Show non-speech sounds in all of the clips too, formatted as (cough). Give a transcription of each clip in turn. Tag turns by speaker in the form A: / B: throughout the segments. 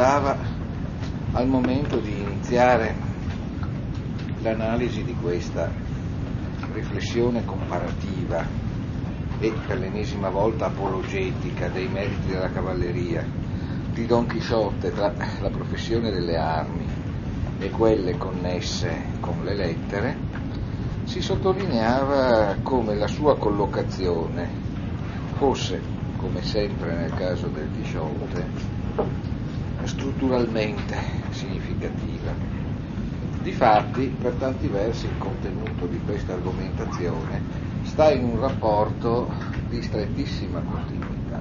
A: accomodava al momento di iniziare l'analisi di questa riflessione comparativa e per l'ennesima volta apologetica dei meriti della cavalleria di Don Chisciotte tra la professione delle armi e quelle connesse con le lettere, si sottolineava come la sua collocazione fosse, come sempre nel caso del Chisciotte, strutturalmente significativa. Difatti, per tanti versi, il contenuto di questa argomentazione sta in un rapporto di strettissima continuità,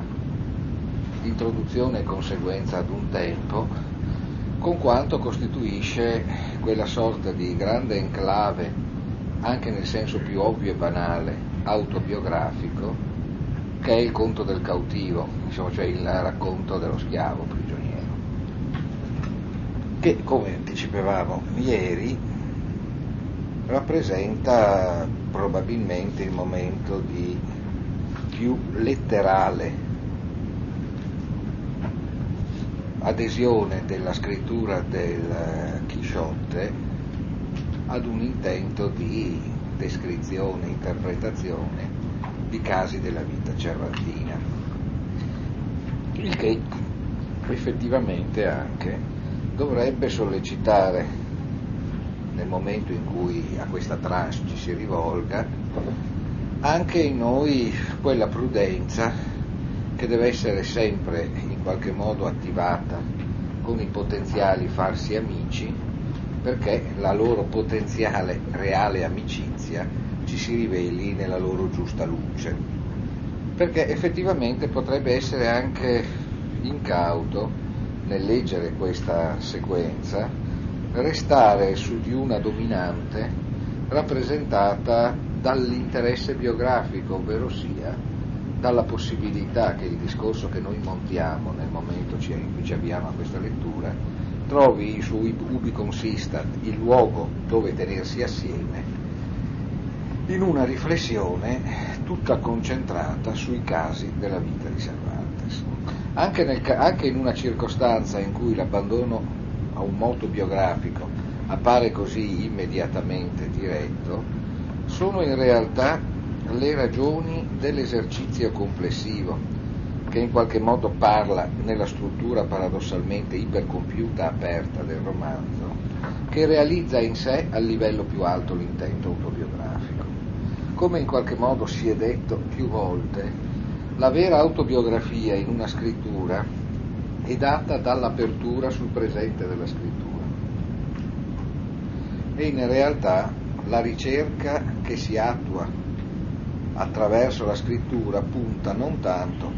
A: introduzione e conseguenza ad un tempo, con quanto costituisce quella sorta di grande enclave, anche nel senso più ovvio e banale, autobiografico, che è il conto del cautivo, diciamo, cioè il racconto dello schiavo prigioniero che come anticipavamo ieri rappresenta probabilmente il momento di più letterale adesione della scrittura del Chisciotte ad un intento di descrizione, interpretazione di casi della vita cervantina, il che effettivamente anche dovrebbe sollecitare, nel momento in cui a questa tranche ci si rivolga, anche in noi quella prudenza che deve essere sempre in qualche modo attivata con i potenziali farsi amici perché la loro potenziale reale amicizia ci si riveli nella loro giusta luce. Perché effettivamente potrebbe essere anche incauto nel leggere questa sequenza, restare su di una dominante rappresentata dall'interesse biografico, ovvero sia dalla possibilità che il discorso che noi montiamo nel momento in cui ci avviamo a questa lettura trovi suo ubi consistat, il luogo dove tenersi assieme, in una riflessione tutta concentrata sui casi della vita di Cervantes anche, nel, anche in una circostanza in cui l'abbandono a un moto biografico appare così immediatamente diretto, sono in realtà le ragioni dell'esercizio complessivo, che in qualche modo parla nella struttura paradossalmente ipercompiuta aperta del romanzo, che realizza in sé a livello più alto l'intento autobiografico. Come in qualche modo si è detto più volte, la vera autobiografia in una scrittura è data dall'apertura sul presente della scrittura. E in realtà la ricerca che si attua attraverso la scrittura punta non tanto,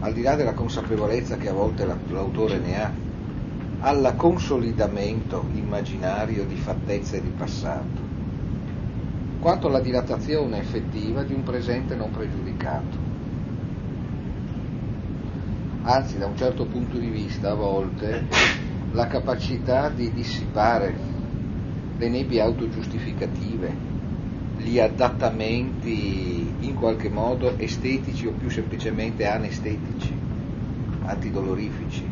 A: al di là della consapevolezza che a volte l'autore ne ha, al consolidamento immaginario di fattezze di passato, quanto alla dilatazione effettiva di un presente non pregiudicato anzi da un certo punto di vista a volte la capacità di dissipare le nebbie autogiustificative, gli adattamenti in qualche modo estetici o più semplicemente anestetici, antidolorifici,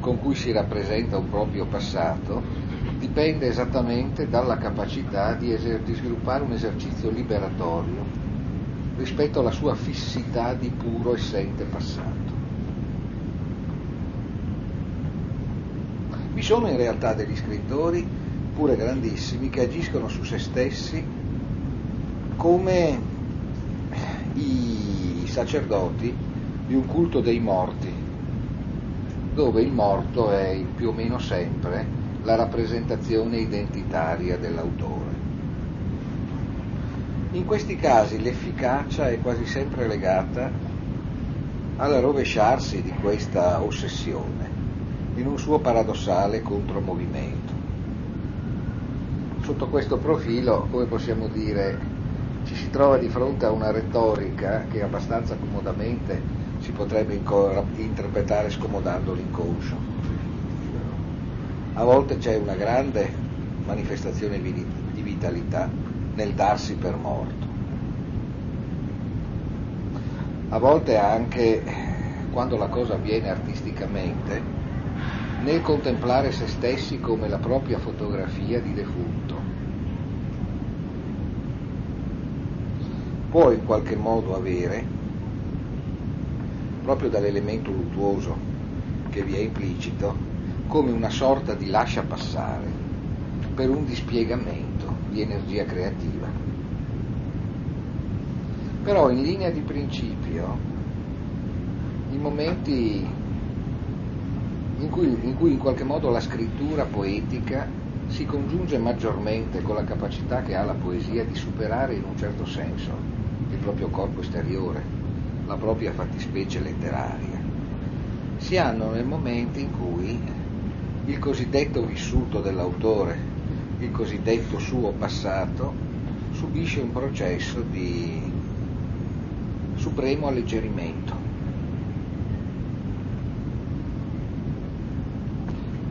A: con cui si rappresenta un proprio passato, dipende esattamente dalla capacità di, eser- di sviluppare un esercizio liberatorio rispetto alla sua fissità di puro essente passato. Vi sono in realtà degli scrittori, pure grandissimi, che agiscono su se stessi come i sacerdoti di un culto dei morti, dove il morto è più o meno sempre la rappresentazione identitaria dell'autore. In questi casi l'efficacia è quasi sempre legata al rovesciarsi di questa ossessione in un suo paradossale contromovimento. Sotto questo profilo, come possiamo dire, ci si trova di fronte a una retorica che abbastanza comodamente si potrebbe interpretare scomodando l'inconscio. A volte c'è una grande manifestazione di vitalità nel darsi per morto. A volte anche, quando la cosa avviene artisticamente, nel contemplare se stessi come la propria fotografia di defunto. Può in qualche modo avere, proprio dall'elemento luttuoso che vi è implicito, come una sorta di lascia passare per un dispiegamento di energia creativa. Però in linea di principio, i momenti in cui, in cui in qualche modo la scrittura poetica si congiunge maggiormente con la capacità che ha la poesia di superare in un certo senso il proprio corpo esteriore, la propria fattispecie letteraria. Si hanno nel momento in cui il cosiddetto vissuto dell'autore, il cosiddetto suo passato, subisce un processo di supremo alleggerimento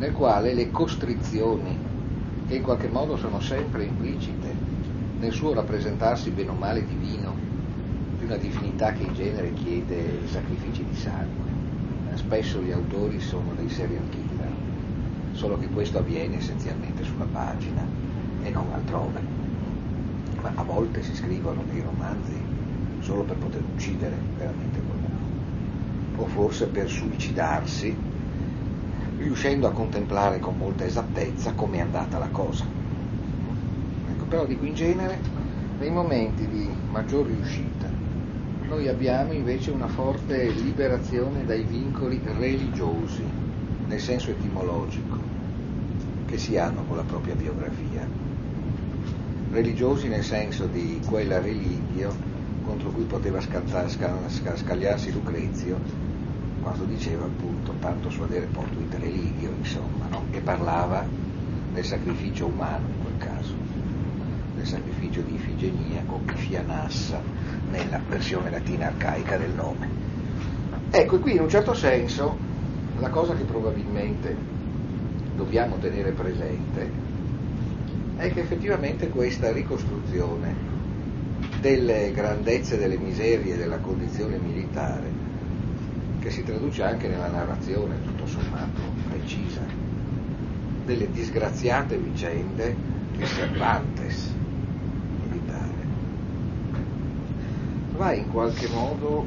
A: nel quale le costrizioni, che in qualche modo sono sempre implicite nel suo rappresentarsi bene o male divino, di una divinità che in genere chiede sacrifici di sangue. Spesso gli autori sono dei serial killer, solo che questo avviene essenzialmente sulla pagina e non altrove. Ma a volte si scrivono dei romanzi solo per poter uccidere veramente qualcuno, o forse per suicidarsi riuscendo a contemplare con molta esattezza come è andata la cosa. Ecco, però dico in genere, nei momenti di maggior riuscita, noi abbiamo invece una forte liberazione dai vincoli religiosi, nel senso etimologico, che si hanno con la propria biografia. Religiosi nel senso di quella religio contro cui poteva scagliarsi Lucrezio quando diceva appunto tanto suadere porto it religio, insomma, no? e parlava del sacrificio umano in quel caso, del sacrificio di Ifigenia o Ifianassa nella versione latina arcaica del nome. Ecco, e qui in un certo senso la cosa che probabilmente dobbiamo tenere presente è che effettivamente questa ricostruzione delle grandezze, delle miserie della condizione militare che si traduce anche nella narrazione, tutto sommato precisa, delle disgraziate vicende di Cervantes militare. Va in qualche modo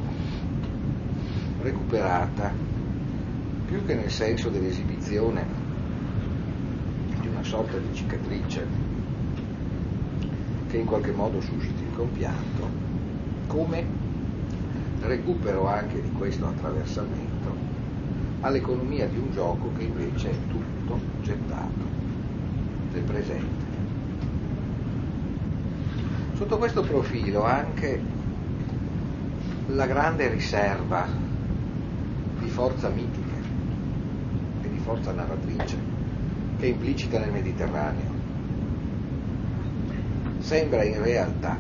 A: recuperata, più che nel senso dell'esibizione di una sorta di cicatrice che in qualche modo susciti il compianto, come recupero anche di questo attraversamento all'economia di un gioco che invece è tutto gettato del presente. Sotto questo profilo anche la grande riserva di forza mitica e di forza narratrice che è implicita nel Mediterraneo sembra in realtà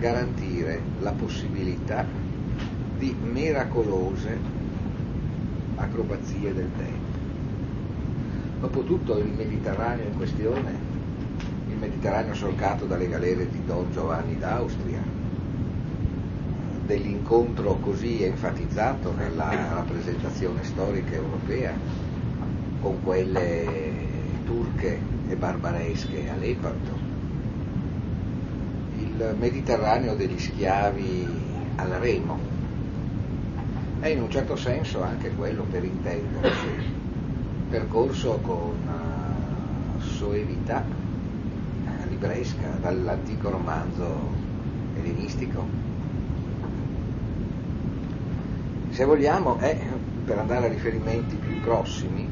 A: garantire la possibilità di miracolose acrobazie del tempo. Dopotutto il Mediterraneo in questione, il Mediterraneo solcato dalle galere di Don Giovanni d'Austria, dell'incontro così enfatizzato nella rappresentazione storica europea con quelle turche e barbaresche a Lepanto, Mediterraneo degli schiavi al remo. È in un certo senso anche quello, per intenderci, percorso con uh, soevità uh, libresca dall'antico romanzo ellenistico. Se vogliamo è, per andare a riferimenti più prossimi,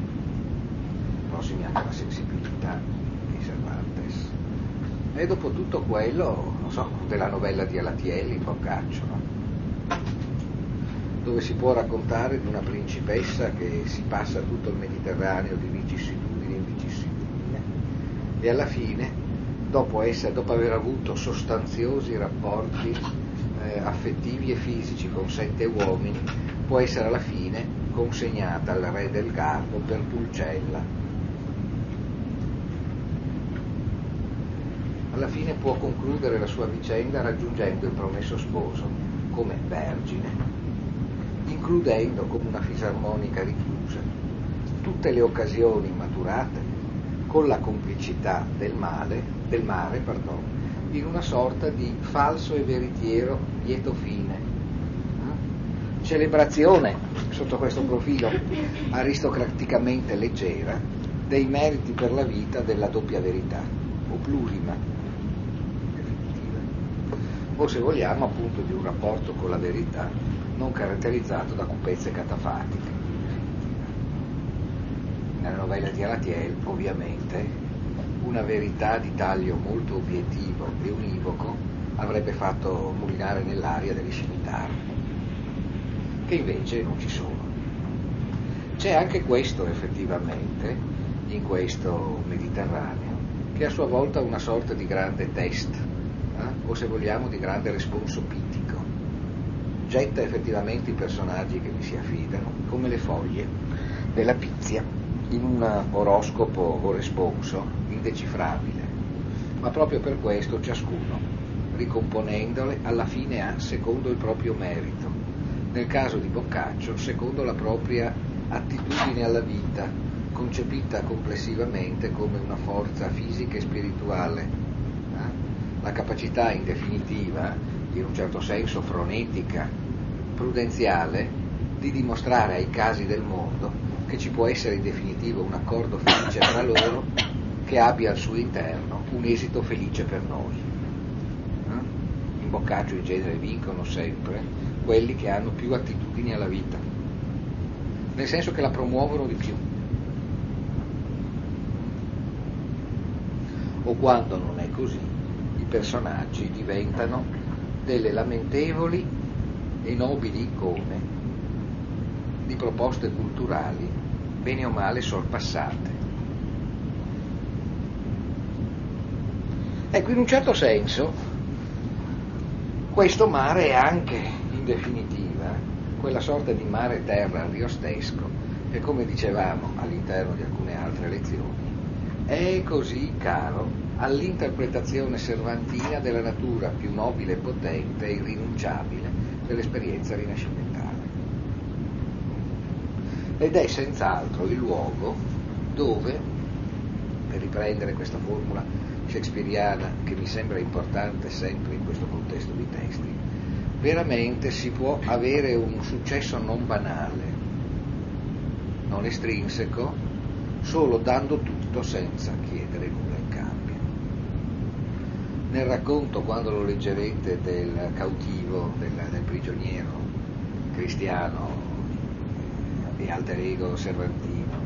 A: prossimi anche alla sensibilità di Cervantes, e dopo tutto quello non so, della novella di Alatielli, Boccaccio, no? dove si può raccontare di una principessa che si passa tutto il Mediterraneo di vicissitudine in vicissitudine e alla fine, dopo, essere, dopo aver avuto sostanziosi rapporti eh, affettivi e fisici con sette uomini, può essere alla fine consegnata al re del Garbo per Pulcella alla fine può concludere la sua vicenda raggiungendo il promesso sposo come vergine, includendo come una fisarmonica richiusa tutte le occasioni maturate con la complicità del male, del mare, pardon, in una sorta di falso e veritiero lieto fine. Celebrazione, sotto questo profilo aristocraticamente leggera, dei meriti per la vita della doppia verità, o plurima, o se vogliamo appunto di un rapporto con la verità non caratterizzato da cupezze catafatiche. Nella novella di Aratiel, ovviamente, una verità di taglio molto obiettivo e univoco avrebbe fatto mulinare nell'aria delle scimitari, che invece non ci sono. C'è anche questo effettivamente in questo Mediterraneo, che a sua volta ha una sorta di grande test, eh? o se vogliamo di grande responso pitico. Getta effettivamente i personaggi che vi si affidano come le foglie della pizia in un oroscopo o responso indecifrabile, ma proprio per questo ciascuno, ricomponendole, alla fine ha secondo il proprio merito, nel caso di Boccaccio secondo la propria attitudine alla vita, concepita complessivamente come una forza fisica e spirituale. Eh? La capacità in definitiva, in un certo senso frenetica, prudenziale, di dimostrare ai casi del mondo che ci può essere in definitiva un accordo felice tra loro che abbia al suo interno un esito felice per noi. Eh? In Boccaccio in genere vincono sempre quelli che hanno più attitudini alla vita, nel senso che la promuovono di più. o quando non è così, personaggi diventano delle lamentevoli e nobili icone di proposte culturali bene o male sorpassate. Ecco, in un certo senso, questo mare è anche, in definitiva, quella sorta di mare-terra riostesco che, come dicevamo all'interno di alcune altre lezioni, è così caro all'interpretazione servantina della natura più nobile potente e irrinunciabile dell'esperienza rinascimentale. Ed è senz'altro il luogo dove, per riprendere questa formula shakespeariana che mi sembra importante sempre in questo contesto di testi, veramente si può avere un successo non banale, non estrinseco, solo dando tutto senza chiedere nulla. Nel racconto, quando lo leggerete, del cautivo, del, del prigioniero cristiano e alter ego servantino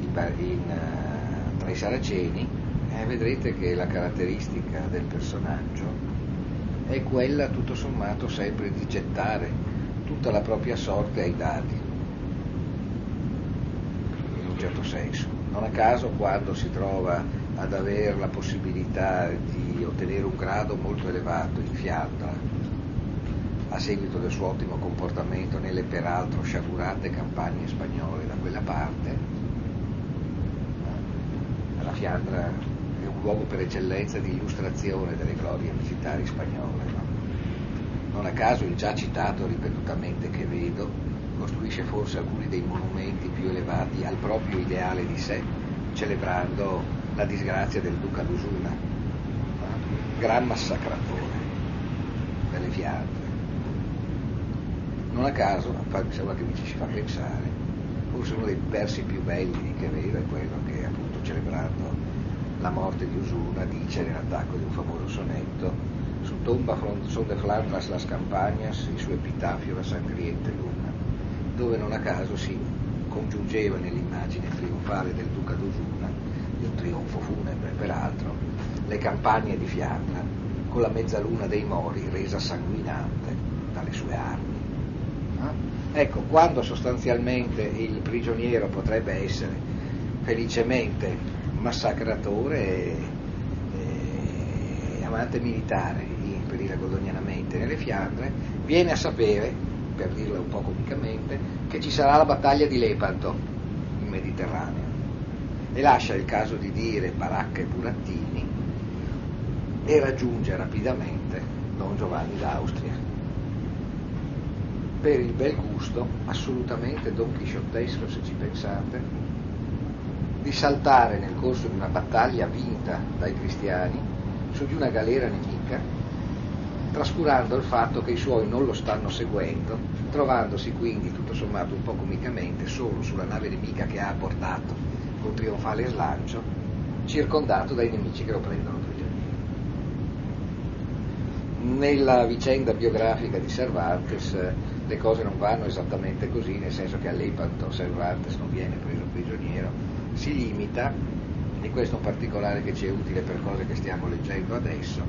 A: in, in, uh, tra i saraceni, eh, vedrete che la caratteristica del personaggio è quella tutto sommato sempre di gettare tutta la propria sorte ai dadi certo senso. Non a caso quando si trova ad avere la possibilità di ottenere un grado molto elevato in Fiandra, a seguito del suo ottimo comportamento nelle peraltro sciagurate campagne spagnole da quella parte, la Fiandra è un luogo per eccellenza di illustrazione delle glorie militari spagnole. No? Non a caso il già citato ripetutamente che vedo costruisce forse alcuni dei monumenti più elevati al proprio ideale di sé, celebrando la disgrazia del duca d'Usuna, gran massacratore delle Fiandre. Non a caso, mi sembra che mi ci si fa pensare, forse uno dei versi più belli che vedo è quello che appunto celebrando la morte di Usuna dice nell'attacco di un famoso sonetto su tomba son de Flandras las campañas y su epitafio la sangriente luna dove non a caso si congiungeva nell'immagine trionfale del duca d'Osuna, di un trionfo funebre peraltro, le campagne di Fiandra con la mezzaluna dei Mori resa sanguinante dalle sue armi. Eh? Ecco, quando sostanzialmente il prigioniero potrebbe essere felicemente massacratore e, e amante militare per dire godonianamente nelle Fiandre, viene a sapere per dirla un po' comicamente, che ci sarà la battaglia di Lepanto in Mediterraneo e lascia il caso di dire Baracca e Burattini e raggiunge rapidamente Don Giovanni d'Austria. per il bel gusto, assolutamente don chisciottesco se ci pensate, di saltare nel corso di una battaglia vinta dai cristiani su di una galera nemica, trascurando il fatto che i suoi non lo stanno seguendo, trovandosi quindi tutto sommato un po' comicamente solo sulla nave nemica che ha apportato con trionfale slancio, circondato dai nemici che lo prendono prigioniero. Nella vicenda biografica di Cervantes le cose non vanno esattamente così, nel senso che a Lepanto Cervantes non viene preso prigioniero, si limita, e questo è un particolare che ci è utile per cose che stiamo leggendo adesso,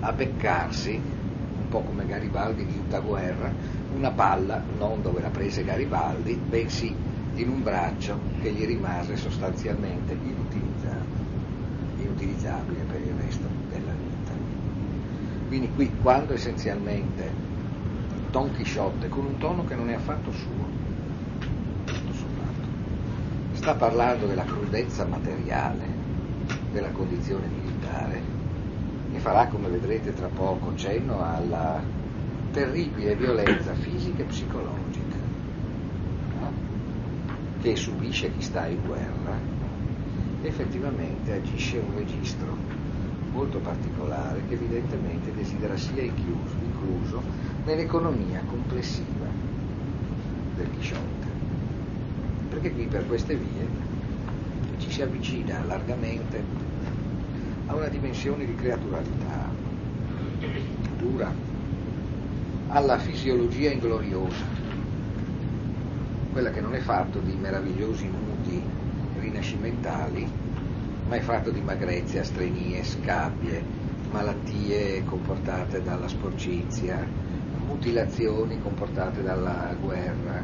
A: a beccarsi, un po' come Garibaldi di tutta guerra, una palla, non dove la prese Garibaldi, bensì in un braccio che gli rimase sostanzialmente inutilizzato, inutilizzabile per il resto della vita. Quindi qui quando essenzialmente Don Chisciotte con un tono che non è affatto suo. Sta parlando della crudezza materiale della condizione militare e farà, come vedrete tra poco, cenno alla terribile violenza fisica e psicologica? Che subisce chi sta in guerra, effettivamente agisce un registro molto particolare che evidentemente desidera sia incluso, incluso nell'economia complessiva del Chisciotte. Perché qui per queste vie ci si avvicina largamente a una dimensione di creaturalità dura, alla fisiologia ingloriosa, quella che non è fatto di meravigliosi nudi rinascimentali, ma è fatto di magrezze, astrenie, scabbie, malattie comportate dalla sporcizia, mutilazioni comportate dalla guerra,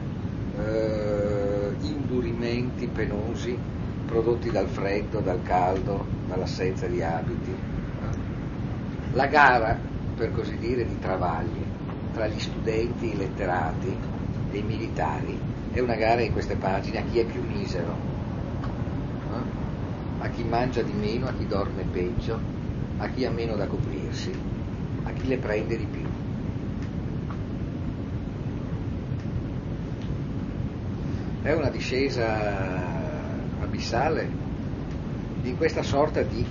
A: eh, indurimenti penosi prodotti dal freddo, dal caldo, dall'assenza di abiti. La gara, per così dire, di travagli tra gli studenti, i letterati e i militari è una gara in queste pagine a chi è più misero, a chi mangia di meno, a chi dorme peggio, a chi ha meno da coprirsi, a chi le prende di più. è una discesa abissale di questa sorta di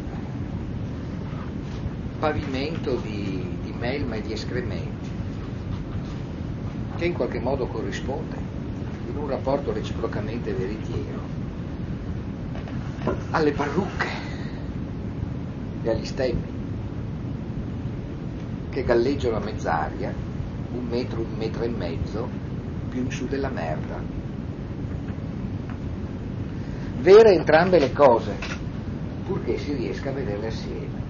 A: pavimento di, di melma e di escrementi che in qualche modo corrisponde in un rapporto reciprocamente veritiero alle parrucche e agli stemmi che galleggiano a mezz'aria un metro, un metro e mezzo più in su della merda vere entrambe le cose, purché si riesca a vederle assieme.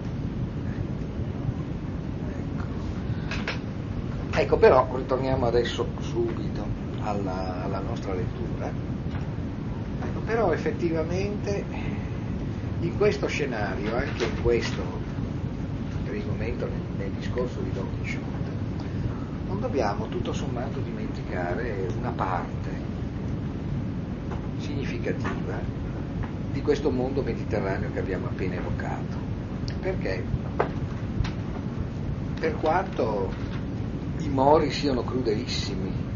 A: Ecco, però ritorniamo adesso subito alla, alla nostra lettura. Ecco, però effettivamente in questo scenario, anche in questo, per il momento nel, nel discorso di Don Quixote, non dobbiamo tutto sommato dimenticare una parte significativa di questo mondo mediterraneo che abbiamo appena evocato. Perché? Per quanto i mori siano crudelissimi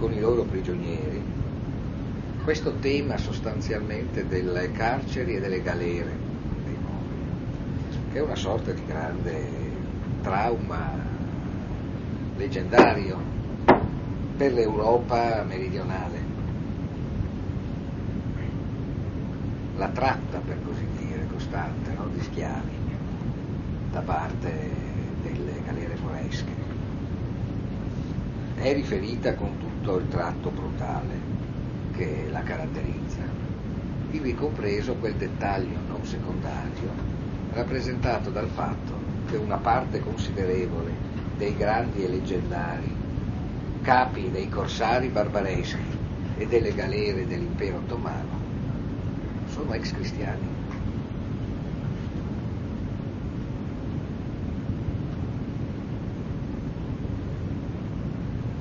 A: con i loro prigionieri, questo tema sostanzialmente delle carceri e delle galere dei mori, che è una sorta di grande trauma leggendario per l'Europa meridionale la tratta, per così dire, costante no? di schiavi da parte delle galere moresche. È riferita con tutto il tratto brutale che la caratterizza, ivi compreso quel dettaglio non secondario rappresentato dal fatto che una parte considerevole dei grandi e leggendari capi dei corsari barbareschi e delle galere dell'impero ottomano sono ex cristiani.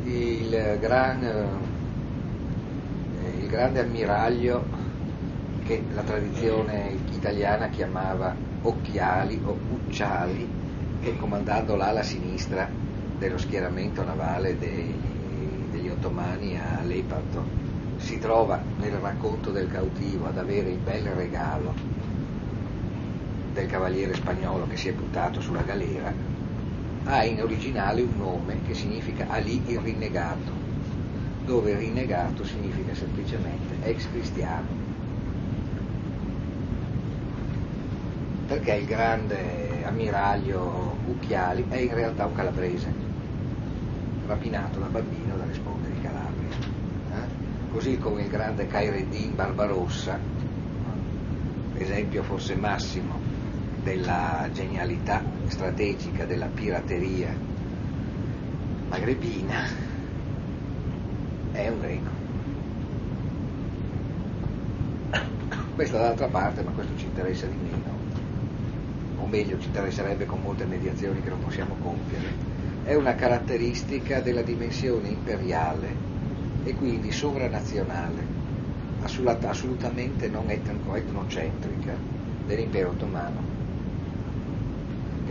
A: Il, gran, eh, il grande ammiraglio che la tradizione italiana chiamava occhiali o ucciali, che comandando l'ala sinistra dello schieramento navale dei ottomani a Lepanto, si trova nel racconto del cautivo ad avere il bel regalo del cavaliere spagnolo che si è buttato sulla galera, ha in originale un nome che significa Ali il rinnegato, dove rinnegato significa semplicemente ex cristiano. Perché il grande ammiraglio Ucchiali è in realtà un calabrese, rapinato da bambino dalle sponde di Calabria. Eh? Così come il grande Khaireddin Barbarossa, esempio forse massimo della genialità strategica della pirateria magrebina, è un greco. Questo d'altra parte, ma questo ci interessa di meno, o meglio ci interesserebbe con molte mediazioni che non possiamo compiere, è una caratteristica della dimensione imperiale e quindi sovranazionale, assolutamente non etnocentrica dell'impero ottomano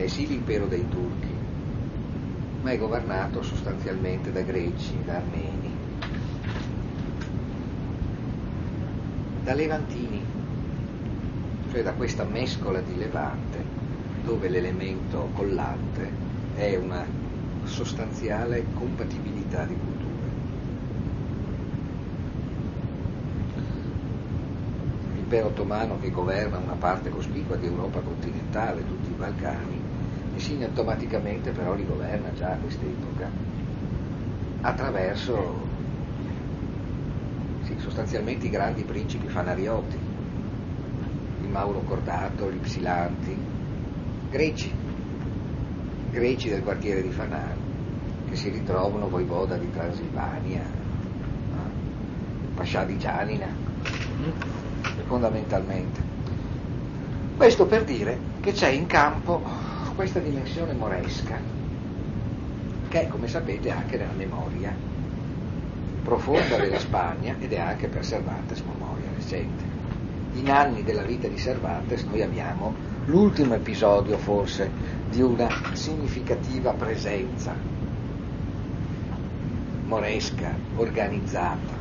A: è sì l'impero dei turchi, ma è governato sostanzialmente da greci, da armeni, da levantini, cioè da questa mescola di levante dove l'elemento collante è una sostanziale compatibilità di culture. L'impero ottomano che governa una parte cospicua di Europa continentale, tutti i Balcani, Messina automaticamente però li governa già a quest'epoca attraverso sì, sostanzialmente i grandi principi fanariotti, il Mauro Cordato, gli Psilanti, greci, greci del quartiere di Fanar, che si ritrovano voivoda di Transilvania, eh, Pascià di Gianina, fondamentalmente. Questo per dire che c'è in campo questa dimensione moresca, che è, come sapete, anche nella memoria profonda della Spagna ed è anche per Cervantes memoria recente. In anni della vita di Cervantes noi abbiamo l'ultimo episodio forse di una significativa presenza moresca organizzata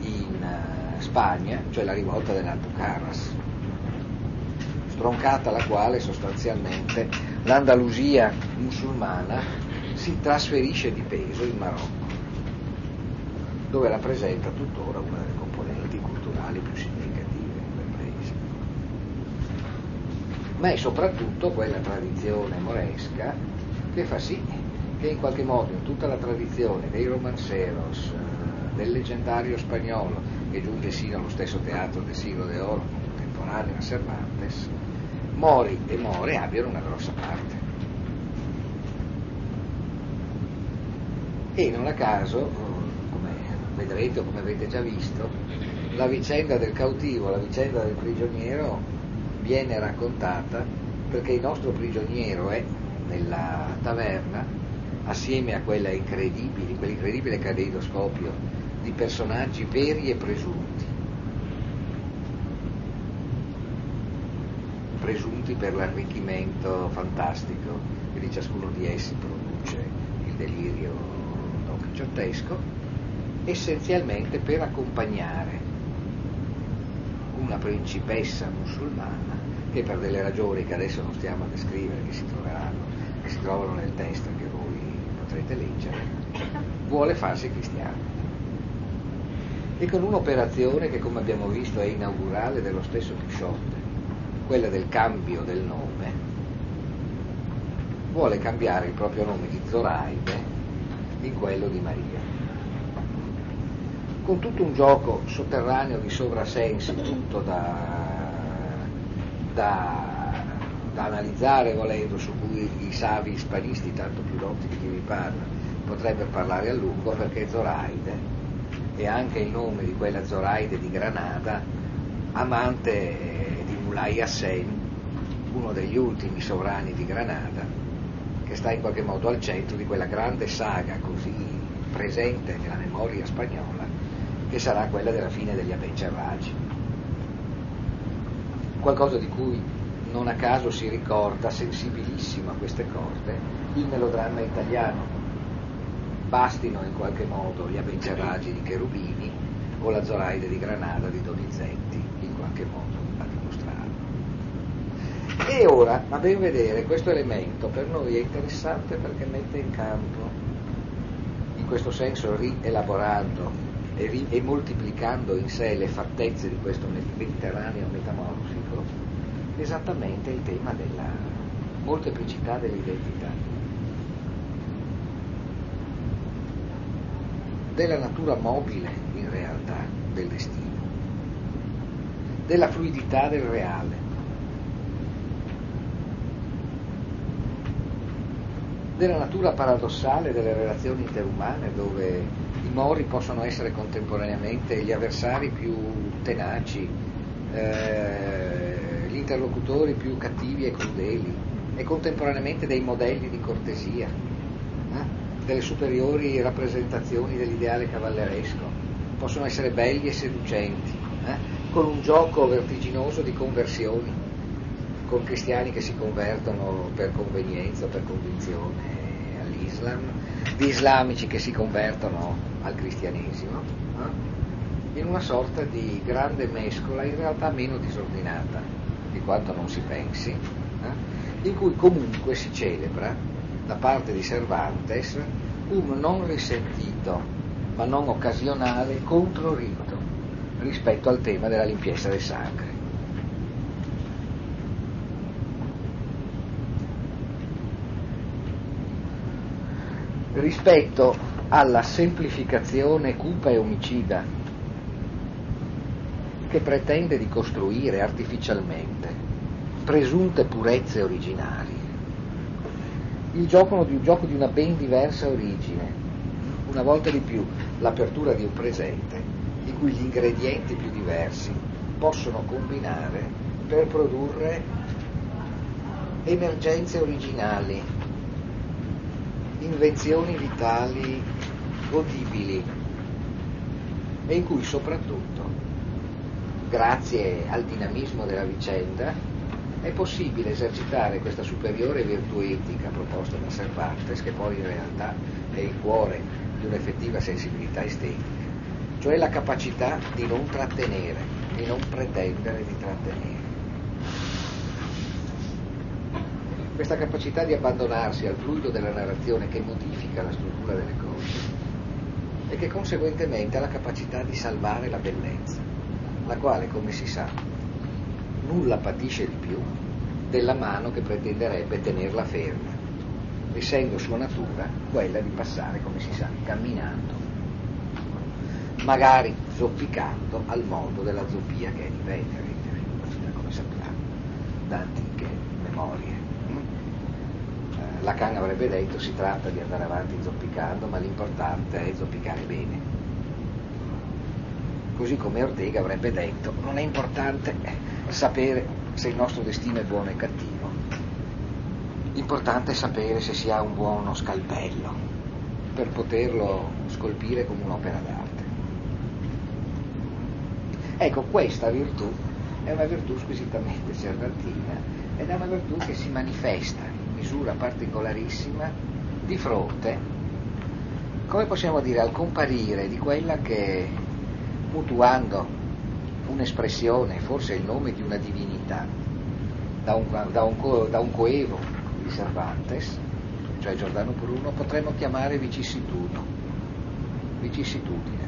A: in eh, Spagna, cioè la rivolta dell'Alpucarras stroncata la quale sostanzialmente l'Andalusia musulmana si trasferisce di peso in Marocco, dove rappresenta tuttora una delle componenti culturali più significative del paese. Ma è soprattutto quella tradizione moresca che fa sì che in qualche modo tutta la tradizione dei romanceros, eh, del leggendario spagnolo, che giunge sino allo stesso teatro del siglo d'oro contemporaneo a Cervantes, Mori e More abbiano una grossa parte. E non a caso, come vedrete o come avete già visto, la vicenda del cautivo, la vicenda del prigioniero viene raccontata perché il nostro prigioniero è nella taverna assieme a quella incredibile, quell'incredibile caleidoscopio di personaggi veri e presunti presunti per l'arricchimento fantastico che di ciascuno di essi produce il delirio don quixottesco, essenzialmente per accompagnare una principessa musulmana che per delle ragioni che adesso non stiamo a descrivere, che si che si trovano nel testo che voi potrete leggere, vuole farsi cristiano. E con un'operazione che come abbiamo visto è inaugurale dello stesso Quixote, quella del cambio del nome, vuole cambiare il proprio nome di Zoraide in quello di Maria. Con tutto un gioco sotterraneo di sovrasensi, tutto da, da, da analizzare volendo, su cui i savi ispanisti, tanto più notti di chi vi parla, potrebbero parlare a lungo perché Zoraide è anche il nome di quella Zoraide di Granada, amante Mulai Hassan, uno degli ultimi sovrani di Granada, che sta in qualche modo al centro di quella grande saga così presente nella memoria spagnola, che sarà quella della fine degli Abencerraggi. Qualcosa di cui non a caso si ricorda, sensibilissimo a queste cose, il melodramma italiano, bastino in qualche modo gli avvenceraggi di Cherubini o la Zoraide di Granada di Donizetti in qualche modo a dimostrarlo. E ora, a ben vedere, questo elemento per noi è interessante perché mette in campo, in questo senso rielaborando e, ri- e moltiplicando in sé le fattezze di questo mediterraneo metamorfico, esattamente il tema della molteplicità dell'identità. della natura mobile in realtà del destino, della fluidità del reale, della natura paradossale delle relazioni interumane dove i mori possono essere contemporaneamente gli avversari più tenaci, eh, gli interlocutori più cattivi e crudeli e contemporaneamente dei modelli di cortesia delle superiori rappresentazioni dell'ideale cavalleresco, possono essere belli e seducenti, eh? con un gioco vertiginoso di conversioni, con cristiani che si convertono per convenienza per convinzione all'Islam, di islamici che si convertono al cristianesimo, eh? in una sorta di grande mescola in realtà meno disordinata di quanto non si pensi, eh? in cui comunque si celebra da parte di Cervantes un non risentito, ma non occasionale controrito rispetto al tema della limpiezza del sangue. Rispetto alla semplificazione cupa e omicida che pretende di costruire artificialmente presunte purezze originali. Il gioco di, gioco di una ben diversa origine, una volta di più l'apertura di un presente in cui gli ingredienti più diversi possono combinare per produrre emergenze originali, invenzioni vitali godibili e in cui soprattutto, grazie al dinamismo della vicenda, è possibile esercitare questa superiore virtù etica proposta da Cervantes, che poi in realtà è il cuore di un'effettiva sensibilità estetica, cioè la capacità di non trattenere, di non pretendere di trattenere. Questa capacità di abbandonarsi al fluido della narrazione che modifica la struttura delle cose e che conseguentemente ha la capacità di salvare la bellezza, la quale, come si sa, nulla patisce di più della mano che pretenderebbe tenerla ferma, essendo sua natura quella di passare, come si sa, camminando, magari zoppicando al modo della zoppia che è di Venere, come sappiamo, da antiche memorie. Lacan avrebbe detto si tratta di andare avanti zoppicando, ma l'importante è zoppicare bene. Così come Ortega avrebbe detto non è importante sapere se il nostro destino è buono e cattivo. L'importante è sapere se si ha un buono scalpello per poterlo scolpire come un'opera d'arte. Ecco, questa virtù è una virtù squisitamente cervantina ed è una virtù che si manifesta misura particolarissima di fronte, come possiamo dire, al comparire di quella che, mutuando un'espressione, forse il nome di una divinità, da un, da un, da un coevo di Cervantes, cioè Giordano Bruno, potremmo chiamare vicissitudine. vicissitudine.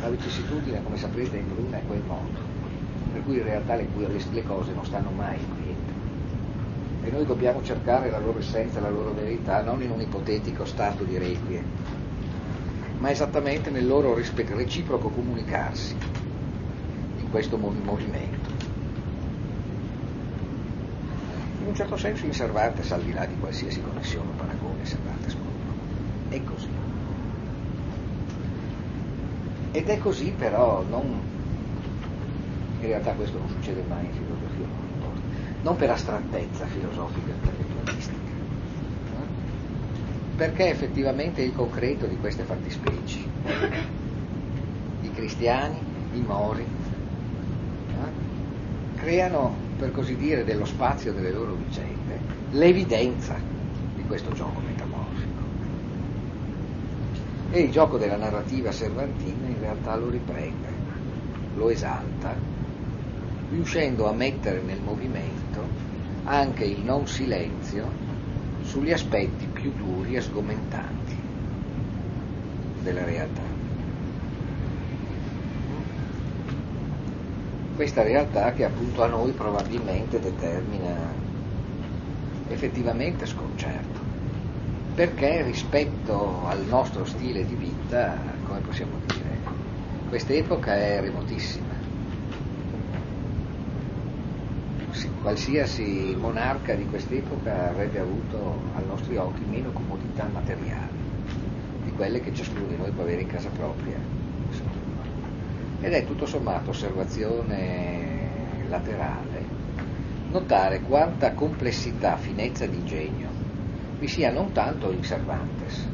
A: La vicissitudine, come saprete, in Bruno è quel modo, per cui in realtà le, le cose non stanno mai quiete. E noi dobbiamo cercare la loro essenza, la loro verità, non in un ipotetico stato di requie, ma esattamente nel loro reciproco comunicarsi in questo movimento. In un certo senso in Cervantes, al di là di qualsiasi connessione o paragone, Cervantes è così. Ed è così però non, in realtà questo non succede mai in filosofia, non per astrattezza filosofica intellettualistica, perché effettivamente il concreto di queste fattispecie, i cristiani, i mori, eh, creano, per così dire, dello spazio delle loro vicende l'evidenza di questo gioco metamorfico. E il gioco della narrativa cervantina in realtà lo riprende, lo esalta, riuscendo a mettere nel movimento anche il non silenzio sugli aspetti più duri e sgomentanti della realtà. Questa realtà che appunto a noi probabilmente determina effettivamente sconcerto, perché rispetto al nostro stile di vita, come possiamo dire, quest'epoca è remotissima. Qualsiasi monarca di quest'epoca avrebbe avuto ai nostri occhi meno comodità materiali di quelle che ciascuno di noi può avere in casa propria. Ed è tutto sommato osservazione laterale notare quanta complessità, finezza di ingegno vi sia non tanto in Cervantes,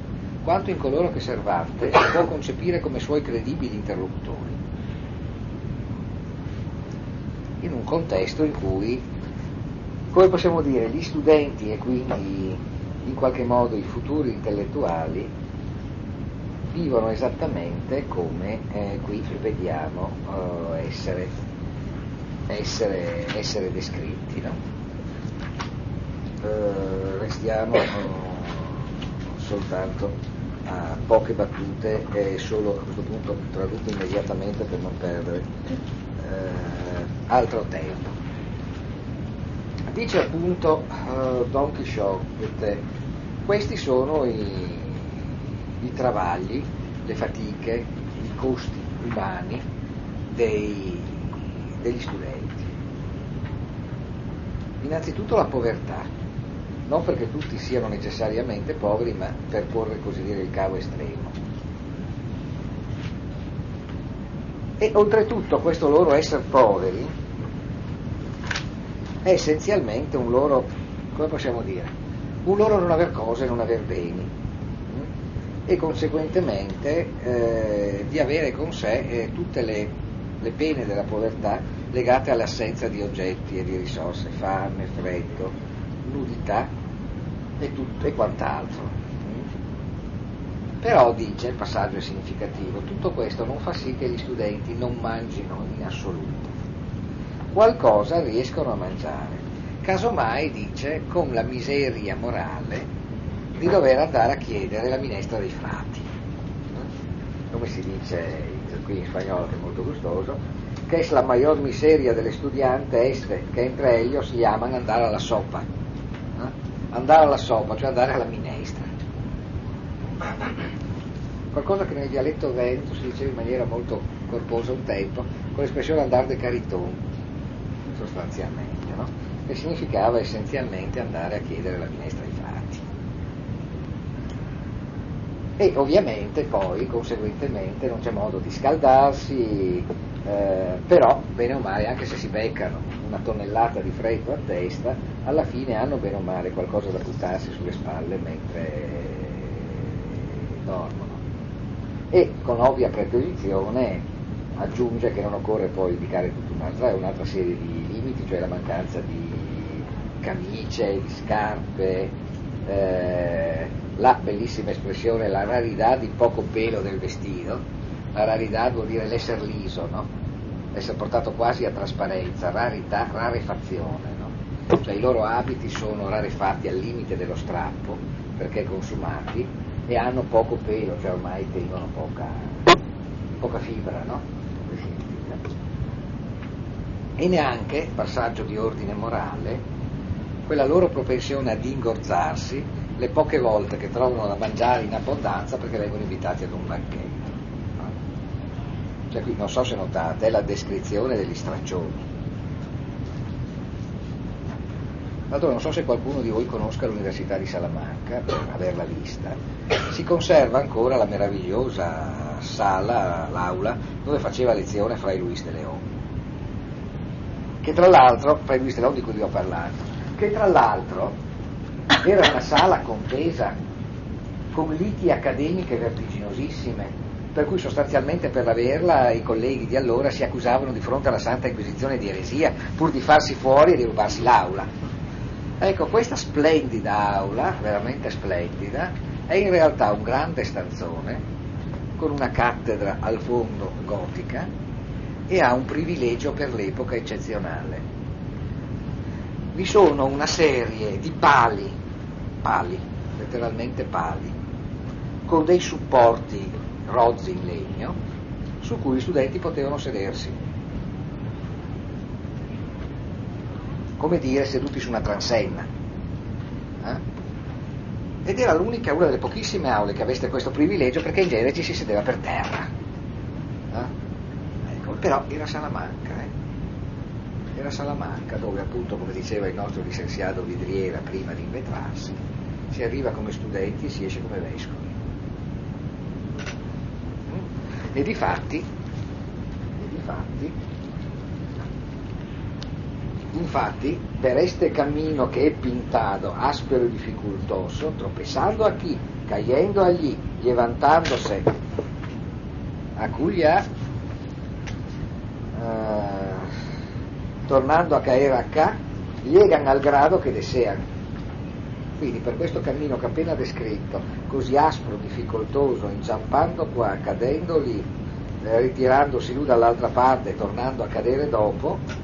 A: quanto in coloro che Cervantes può concepire come suoi credibili interlocutori, in un contesto in cui, come possiamo dire, gli studenti e quindi in qualche modo i futuri intellettuali vivono esattamente come eh, qui vediamo eh, essere, essere, essere, descritti. No? Eh, restiamo soltanto a poche battute e solo a questo punto traduco immediatamente per non perdere eh, altro tempo. Dice appunto uh, Don Quixote, questi sono i, i travagli, le fatiche, i costi umani dei, degli studenti. Innanzitutto la povertà, non perché tutti siano necessariamente poveri, ma per porre così dire il cavo estremo. E oltretutto questo loro essere poveri è essenzialmente un loro, come possiamo dire, un loro non aver cose, non aver beni e conseguentemente eh, di avere con sé eh, tutte le, le, pene della povertà legate all'assenza di oggetti e di risorse, fame, freddo, nudità e, tutto, e quant'altro. Però dice, il passaggio è significativo, tutto questo non fa sì che gli studenti non mangino in assoluto. Qualcosa riescono a mangiare. Casomai, dice, con la miseria morale di dover andare a chiedere la minestra dei frati. Come si dice qui in spagnolo, che è molto gustoso, che è la maggior miseria delle studianti este, che entre ellos si chiamano andare alla sopa. Andare alla sopa, cioè andare alla minestra. Qualcosa che nel dialetto veneto si diceva in maniera molto corposa un tempo, con l'espressione andare de cariton, sostanzialmente, no? che significava essenzialmente andare a chiedere la minestra ai frati e ovviamente poi conseguentemente non c'è modo di scaldarsi, eh, però bene o male anche se si beccano una tonnellata di freddo a testa, alla fine hanno bene o male qualcosa da buttarsi sulle spalle mentre dormono. E con ovvia preposizione aggiunge che non occorre poi indicare tutta un'altra, un'altra serie di limiti, cioè la mancanza di camicie, di scarpe, eh, la bellissima espressione, la rarità di poco pelo del vestito, la rarità vuol dire l'essere liso, no? essere portato quasi a trasparenza, rarità, rarefazione, no? cioè i loro abiti sono rarefatti al limite dello strappo perché consumati e hanno poco pelo, cioè ormai tengono poca, poca fibra, no? E neanche, passaggio di ordine morale, quella loro propensione ad ingozzarsi le poche volte che trovano da mangiare in abbondanza perché vengono invitati ad un banchetto. Cioè qui non so se notate, è la descrizione degli straccioni. Allora non so se qualcuno di voi conosca l'Università di Salamanca, per averla vista, si conserva ancora la meravigliosa sala, l'aula, dove faceva lezione Fray Luis de León. Che tra l'altro, Fray Luis de León di cui vi ho parlato, che tra l'altro (coughs) era una sala contesa con liti accademiche vertiginosissime, per cui sostanzialmente per averla i colleghi di allora si accusavano di fronte alla Santa Inquisizione di eresia, pur di farsi fuori e di rubarsi l'aula. Ecco, questa splendida aula, veramente splendida, è in realtà un grande stanzone con una cattedra al fondo gotica e ha un privilegio per l'epoca eccezionale. Vi sono una serie di pali, pali, letteralmente pali, con dei supporti rozzi in legno su cui gli studenti potevano sedersi. Come dire, seduti su una transenna. Eh? Ed era l'unica, una delle pochissime aule che avesse questo privilegio perché in genere ci si sedeva per terra. Eh? Ecco, però era Salamanca, eh? era Salamanca dove appunto, come diceva il nostro licenziato Vidriera prima di invetrarsi, si arriva come studenti e si esce come vescovi. E di fatti, e di fatti Infatti, per este camino che è pintado, áspero y dificultoso, tropezando aquí, cayendo allí, levantándose, acullá, uh, tornando a caere acá, llegan al grado che desean. Quindi per questo cammino che appena descritto, così aspro, difficoltoso, inciampando qua, cadendo lì, eh, ritirandosi lui dall'altra parte, tornando a cadere dopo,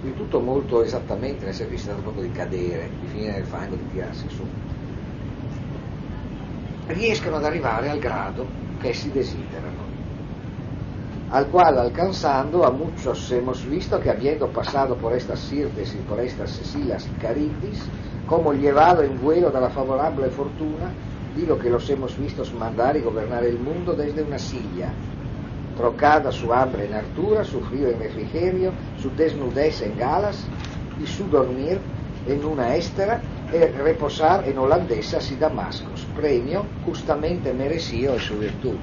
A: quindi tutto molto esattamente nel senso che si tratta proprio di cadere, di finire nel fango, di tirarsi su. Riescono ad arrivare al grado che essi desiderano, al quale alcanzando a muchos hemos visto que habiendo pasado por estas sirtes y por estas silas caritis, como llevado en vuelo dalla favorable fortuna, digo que los hemos vistos mandar y gobernar el mundo desde una silla, trocada su hambre en hartura, su frío en refrigerio, su desnudez en galas y su dormir en una estera e reposar en holandesas y damascos, premio justamente merecido e su virtù.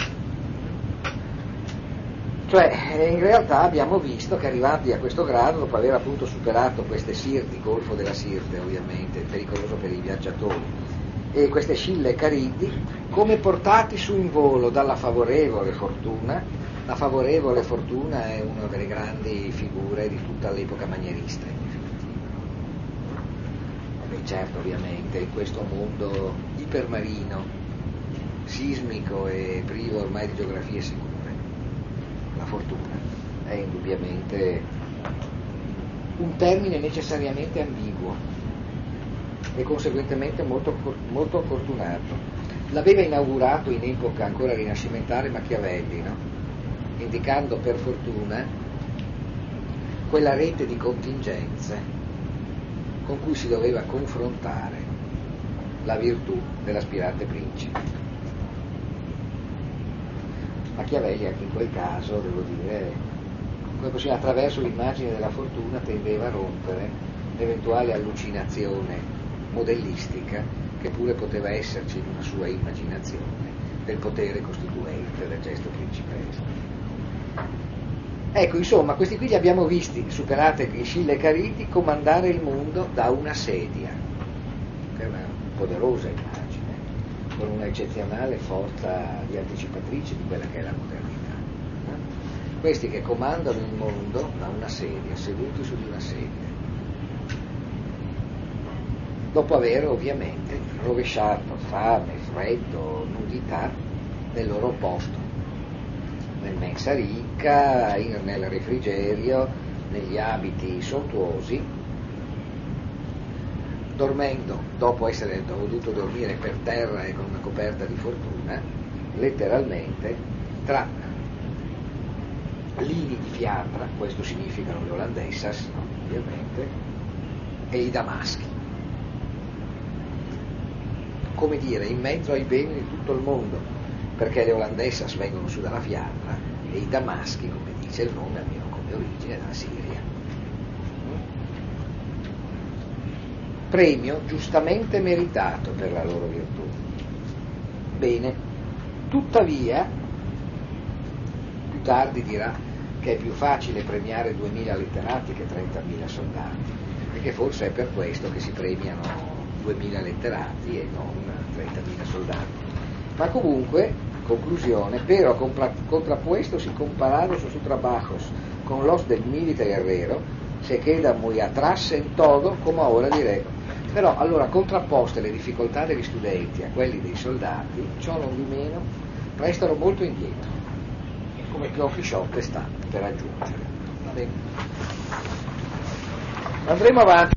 A: Cioè, in realtà abbiamo visto che arrivati a questo grado, dopo aver appunto superato queste Sirti, Golfo della Sirte ovviamente, pericoloso per i viaggiatori, e queste Scille Caridi, come portati su in volo dalla favorevole fortuna, la favorevole fortuna è una delle grandi figure di tutta l'epoca manierista, in definitiva. Beh, certo, ovviamente, in questo mondo ipermarino, sismico e privo ormai di geografie sicure, la fortuna è indubbiamente un termine necessariamente ambiguo e conseguentemente molto, molto fortunato. L'aveva inaugurato in epoca ancora rinascimentale Machiavelli, no? Indicando per fortuna quella rete di contingenze con cui si doveva confrontare la virtù dell'aspirante principe. Machiavelli anche in quel caso, devo dire, come possiamo, attraverso l'immagine della fortuna tendeva a rompere l'eventuale allucinazione modellistica che pure poteva esserci in una sua immaginazione del potere costituente del gesto principesco. Ecco, insomma, questi qui li abbiamo visti, superate Scilla e Cariti, comandare il mondo da una sedia, che è una poderosa immagine, con una eccezionale forza di anticipatrice di quella che è la modernità. Questi che comandano il mondo da una sedia, seduti su di una sedia, dopo aver ovviamente rovesciato fame, freddo, nudità nel loro posto nel mensa ricca, in, nel refrigerio, negli abiti sontuosi, dormendo, dopo essere dovuto dormire per terra e con una coperta di fortuna, letteralmente tra lini di pietra, questo significano le olandesas, ovviamente, e i damaschi. Come dire, in mezzo ai beni di tutto il mondo, perché le olandesas vengono su dalla fiamma e i damaschi, come dice il nome, almeno come origine, dalla Siria. Premio giustamente meritato per la loro virtù. Bene, tuttavia, più tardi dirà che è più facile premiare 2.000 letterati che 30.000 soldati, e che forse è per questo che si premiano 2.000 letterati e non 30.000 soldati. Ma comunque Conclusione, pero contrapuestos y comparados sus trabajos con los del milite guerrero, se queda muy atrás en todo, come ora direi. Però allora contrapposte le difficoltà degli studenti a quelli dei soldati, ciò non di meno restano molto indietro, come Chisciotte sta per raggiungere. Andremo avanti.